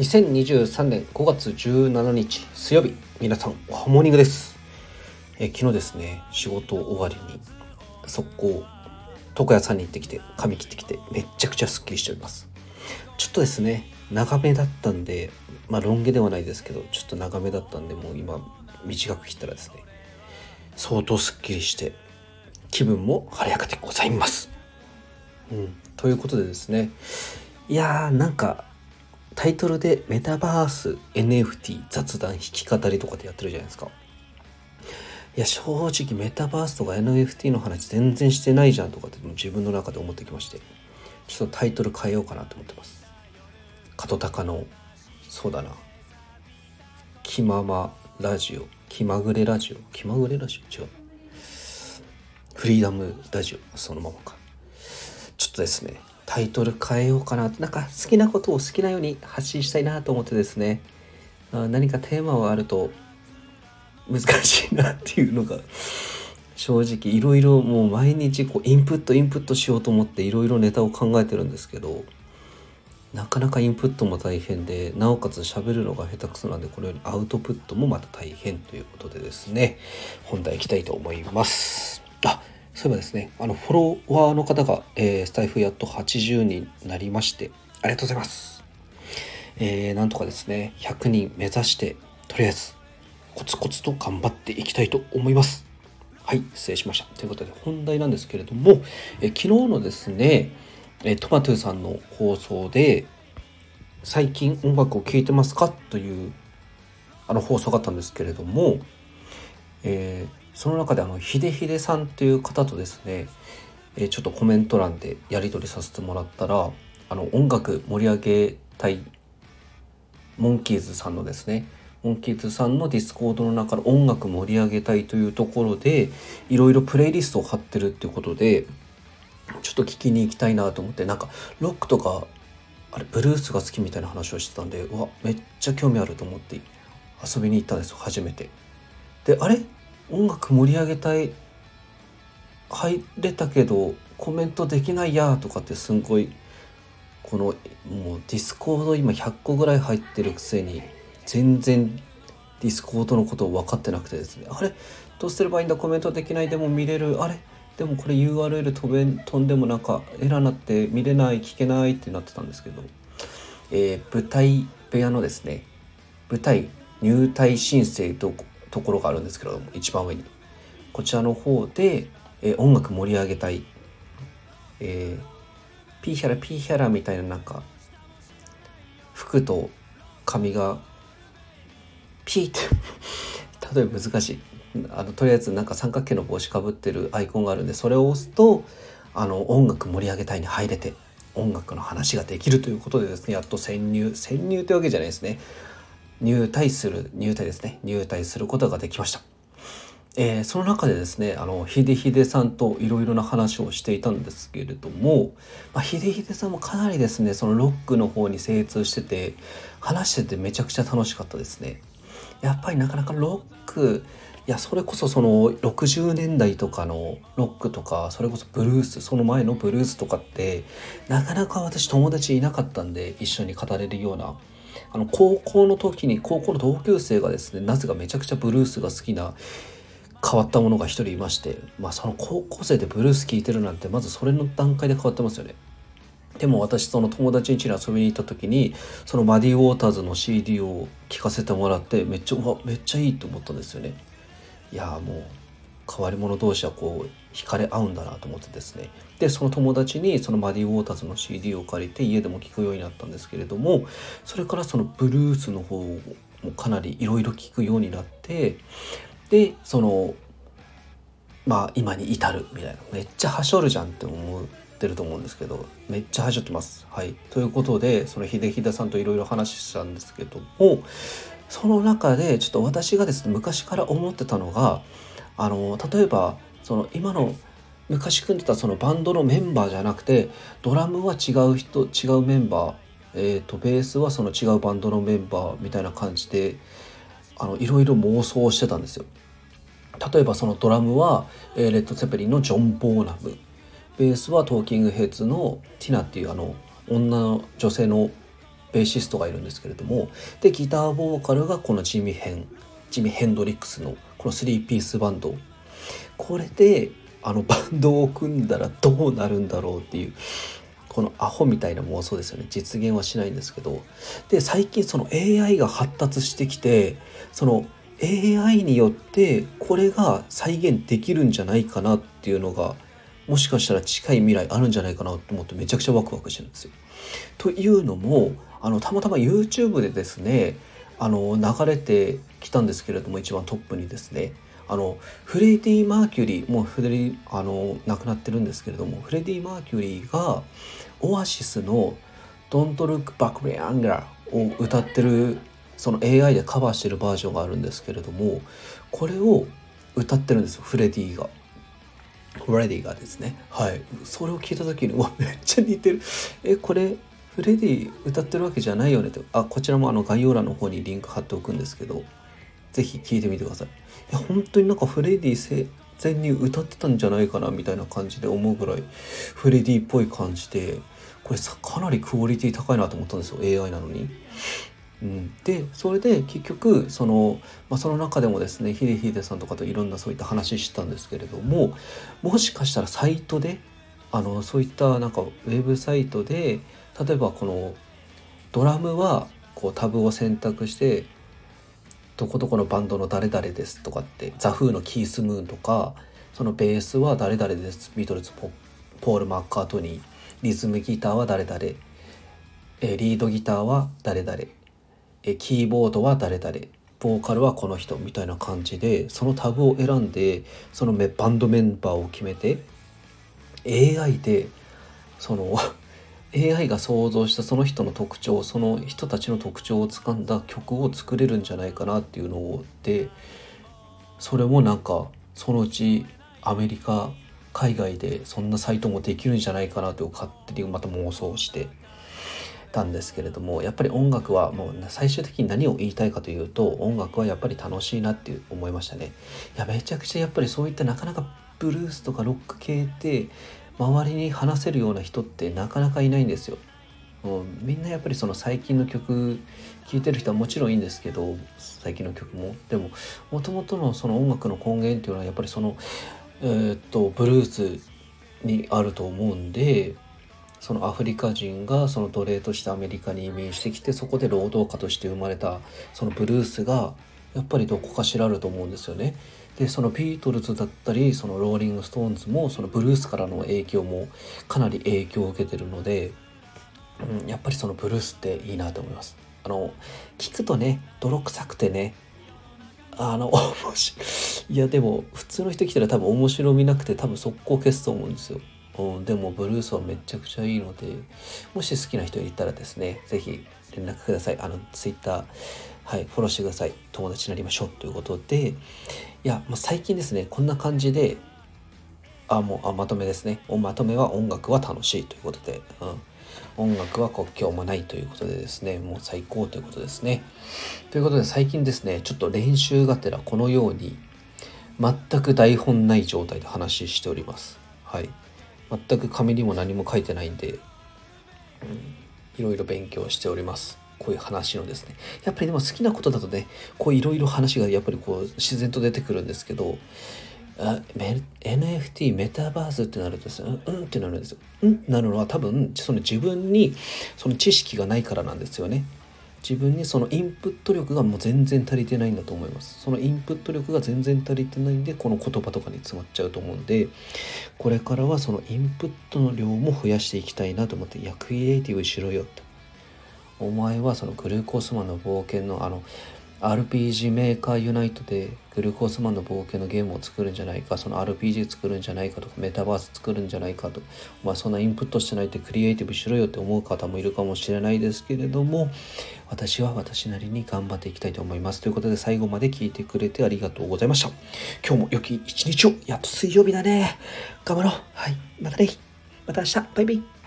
2023年5月17日水曜日皆さんおはモーニングです。え昨日ですね仕事終わりに速攻床屋さんに行ってきて髪切ってきてめちゃくちゃすっきりしております。ちょっとですね長めだったんでまあロン毛ではないですけどちょっと長めだったんでもう今短く切ったらですね相当すっきりして気分も晴れやかでございます。うんということでですねいやーなんかタイトルでメタバース NFT 雑談弾き語りとかでやってるじゃないですか。いや正直メタバースとか NFT の話全然してないじゃんとかって自分の中で思ってきまして。ちょっとタイトル変えようかなと思ってます。角高のそうだな。気ままラジオ。気まぐれラジオ。気まぐれラジオ？違う。フリーダムラジオ。そのままか。ちょっとですね。タイトル変えようかな。なんか好きなことを好きなように発信したいなと思ってですね。何かテーマはあると難しいなっていうのが正直いろいろもう毎日こうインプットインプットしようと思っていろいろネタを考えてるんですけどなかなかインプットも大変でなおかつ喋るのが下手くそなんでこのようにアウトプットもまた大変ということでですね。本題いきたいと思います。あそういえばですねあのフォロワーの方が、えー、スタイフやっと80人になりましてありがとうございます。えー、なんとかですね100人目指してとりあえずコツコツと頑張っていきたいと思います。はい失礼しました。ということで本題なんですけれども、え昨日のですねえトマトゥさんの放送で最近音楽を聴いてますか？というあの放送があったんですけれども、えー、その中であのヒデヒデさんという方とですね、えー、ちょっとコメント欄でやり取りさせてもらったらあの音楽盛り上げたいモンキーズさんのですねモンキーズさんのディスコードの中の音楽盛り上げたいというところでいろいろプレイリストを貼ってるっていうことでちょっと聞きに行きたいなと思ってなんかロックとかあれブルースが好きみたいな話をしてたんでうわめっちゃ興味あると思って遊びに行ったんですよ初めて。であれ？音楽盛り上げたい入れたけどコメントできないやとかってすんごいこのもうディスコード今100個ぐらい入ってるくせに全然ディスコードのことを分かってなくてですね。あれ？どうすればいいんだ？コメントできないでも見れる？あれ？でもこれ URL 飛べ飛んでもなんかエラーなって見れない聞けないってなってたんですけど、えー、舞台部屋のですね舞台入隊申請とところがあるんですけども一番上に。こちらの方で、えー、音楽盛り上げたい、えー、ピーヒャラピーヒャラみたいななんか服と髪がピーって 例えば難しい。あのとりあえずなんか三角形の帽子かぶってるアイコンがあるんでそれを押すとあの音楽盛り上げたいに入れて音楽の話ができるということでですねやっと潜入。潜入というわけじゃないですね。入隊する入隊ですね入隊することができました。えー、その中でですねあのヒデヒデさんといろいろな話をしていたんですけれども、まあ、ヒデヒデさんもかなりですねそのロックの方に精通してて話しててめちゃくちゃ楽しかったですね。やっぱりなかなかロックいやそれこそその60年代とかのロックとかそれこそブルースその前のブルースとかってなかなか私友達いなかったんで一緒に語れるようなあの高校の時に高校の同級生がですねなぜかめちゃくちゃブルースが好きな変わったものが一人いましてまあその高校生でブルース聴いてるなんてまずそれの段階で変わってますよね。でも私その友達ん家に遊びに行った時にそのマディ・ウォーターズの CD を聴かせてもらってめっちゃうわめっちゃいいと思ったんですよね。いやもう変わり者同士はこう惹かれ合うんだなと思ってですね。でその友達にそのマディ・ウォーターズの CD を借りて家でも聴くようになったんですけれどもそれからそのブルースの方もかなりいろいろ聴くようになってでそのまあ今に至るみたいな。めっちゃはしょるじゃんって思ってると思うんですけどめっちゃはしょってます。はい、ということでその秀秀さんといろいろ話したんですけどもその中でちょっと私がですね昔から思ってたのがあの例えばその今の昔組んでたそのバンドのメンバーじゃなくてドラムは違う人違うメンバー、えーと、ベースはその違うバンドのメンバーみたいな感じであのいろいろ妄想してたんですよ。例えばそのドラムは、えー、レッド・セペリンのジョン・ボーナムベースはトーキングヘッズのティナっていうあの女の女性のベーシストがいるんですけれどもでギターボーカルがこのジミヘンジミ・ヘンドリックスのこの3ピースバンド。これであのバンドを組んだらどうなるんだろうっていうこのアホみたいな妄想ですよね。実現はしないんですけど。で最近その AI が発達してきてその AI によってこれが再現できるんじゃないかなっていうのがもしかしたら近い未来あるんじゃないかなと思ってめちゃくちゃワクワクしてるんですよ。というのもあのたまたま YouTube でですねあの流れてきたんですけれども一番トップにですねあのフレディ・マーキュリーもうフレディあの亡くなってるんですけれどもフレディ・マーキュリーがオアシスの「Don't Look Back in Anger」を歌ってるその AI でカバーしてるバージョンがあるんですけれどもこれを歌ってるんですよフレディが。フレディがですね。はい。それを聞いた時にわめっちゃ似てる。えこれフレディ歌ってるわけじゃないよねって。あこちらもあの概要欄の方にリンク貼っておくんですけど。是非聴いてみてください。いや本当になんかフレディ生前に歌ってたんじゃないかなみたいな感じで思うぐらいフレディっぽい感じでこれさかなりクオリティ高いなと思ったんですよ。AI なのに。うん、でそれで結局その,、まあ、その中でもですねヒデヒデさんとかといろんなそういった話したんですけれどももしかしたらサイトであのそういったなんかウェブサイトで例えばこのドラムはこうタブを選択してどこどこのバンドの誰々ですとかってザ・フーのキース・ムーンとかそのベースは誰々ですビートルズポポール・マッカートニーリズムギターは誰々えリードギターは誰々えキーボードは誰々ボーカルはこの人みたいな感じでそのタブを選んでそのバンドメンバーを決めて AI でその AI が想像したその人の特徴その人たちの特徴をつかんだ曲を作れるんじゃないかなっていうのをでそれもなんかそのうちアメリカ海外でそんなサイトもできるんじゃないかなと勝手にまた妄想してたんですけれどもやっぱり音楽はもう最終的に何を言いたいかというと音楽はやっぱり楽しいなって思いましたね。いやめちゃくちゃやっぱりそういったなかなかブルースとかロック系って周りに話せるような人ってなかなかいないんですよ。う、みんなやっぱりその最近の曲聴いてる人はもちろんいいんですけど最近の曲もでももともとのその音楽の根源っていうのはやっぱりそのえー、っとブルースにあると思うんでそのアフリカ人がその奴隷としてアメリカに移民してきてそこで労働家として生まれたそのブルースがやっぱりどこかしらあると思うんですよね。でそのビートルズだったりそのローリング・ストーンズもそのブルースからの影響もかなり影響を受けてるので、うん、やっぱりそのブルースっていいなと思います。あの聞くとね泥臭くてねあの 面白いいやでも普通の人来たら多分面白みなくて多分速攻消すと思うんですよ。うん、でもブルースはめちゃくちゃいいのでもし好きな人いたらですね是非連絡くださいあの Twitter はいフォローしてください友達になりましょうということでいや、もう最近ですね、こんな感じで、あ、もう、あ、まとめですね。おまとめは音楽は楽しいということで、うん。音楽は国境もないということでですね、もう最高ということですね。ということで最近ですね、ちょっと練習がてらこのように、全く台本ない状態で話しております。はい。全く紙にも何も書いてないんで、うん、いろいろ勉強しております。こういう話のですね。やっぱりでも好きなことだとねこういろいろ話がやっぱりこう自然と出てくるんですけど NFT メタバースってなるとですねうんってなるんですよ。うんなるのは多分その自分にその知識がないからなんですよね。自分にそのインプット力がもう全然足りてないんだと思います。そのインプット力が全然足りてないんでこの言葉とかに詰まっちゃうと思うんでこれからはそのインプットの量も増やしていきたいなと思っていやクリエイティブしろよって。お前はそのグルーコースマンの冒険のあの RPG メーカーユナイトでグルコースマンの冒険のゲームを作るんじゃないかその RPG 作るんじゃないかとかメタバース作るんじゃないかとお前そんなインプットしてないってクリエイティブしろよって思う方もいるかもしれないですけれども私は私なりに頑張っていきたいと思います。ということで最後まで聞いてくれてありがとうございました。今日も良き一日を。やっと水曜日だね。頑張ろう。はい。またね。また明日。バイバイ。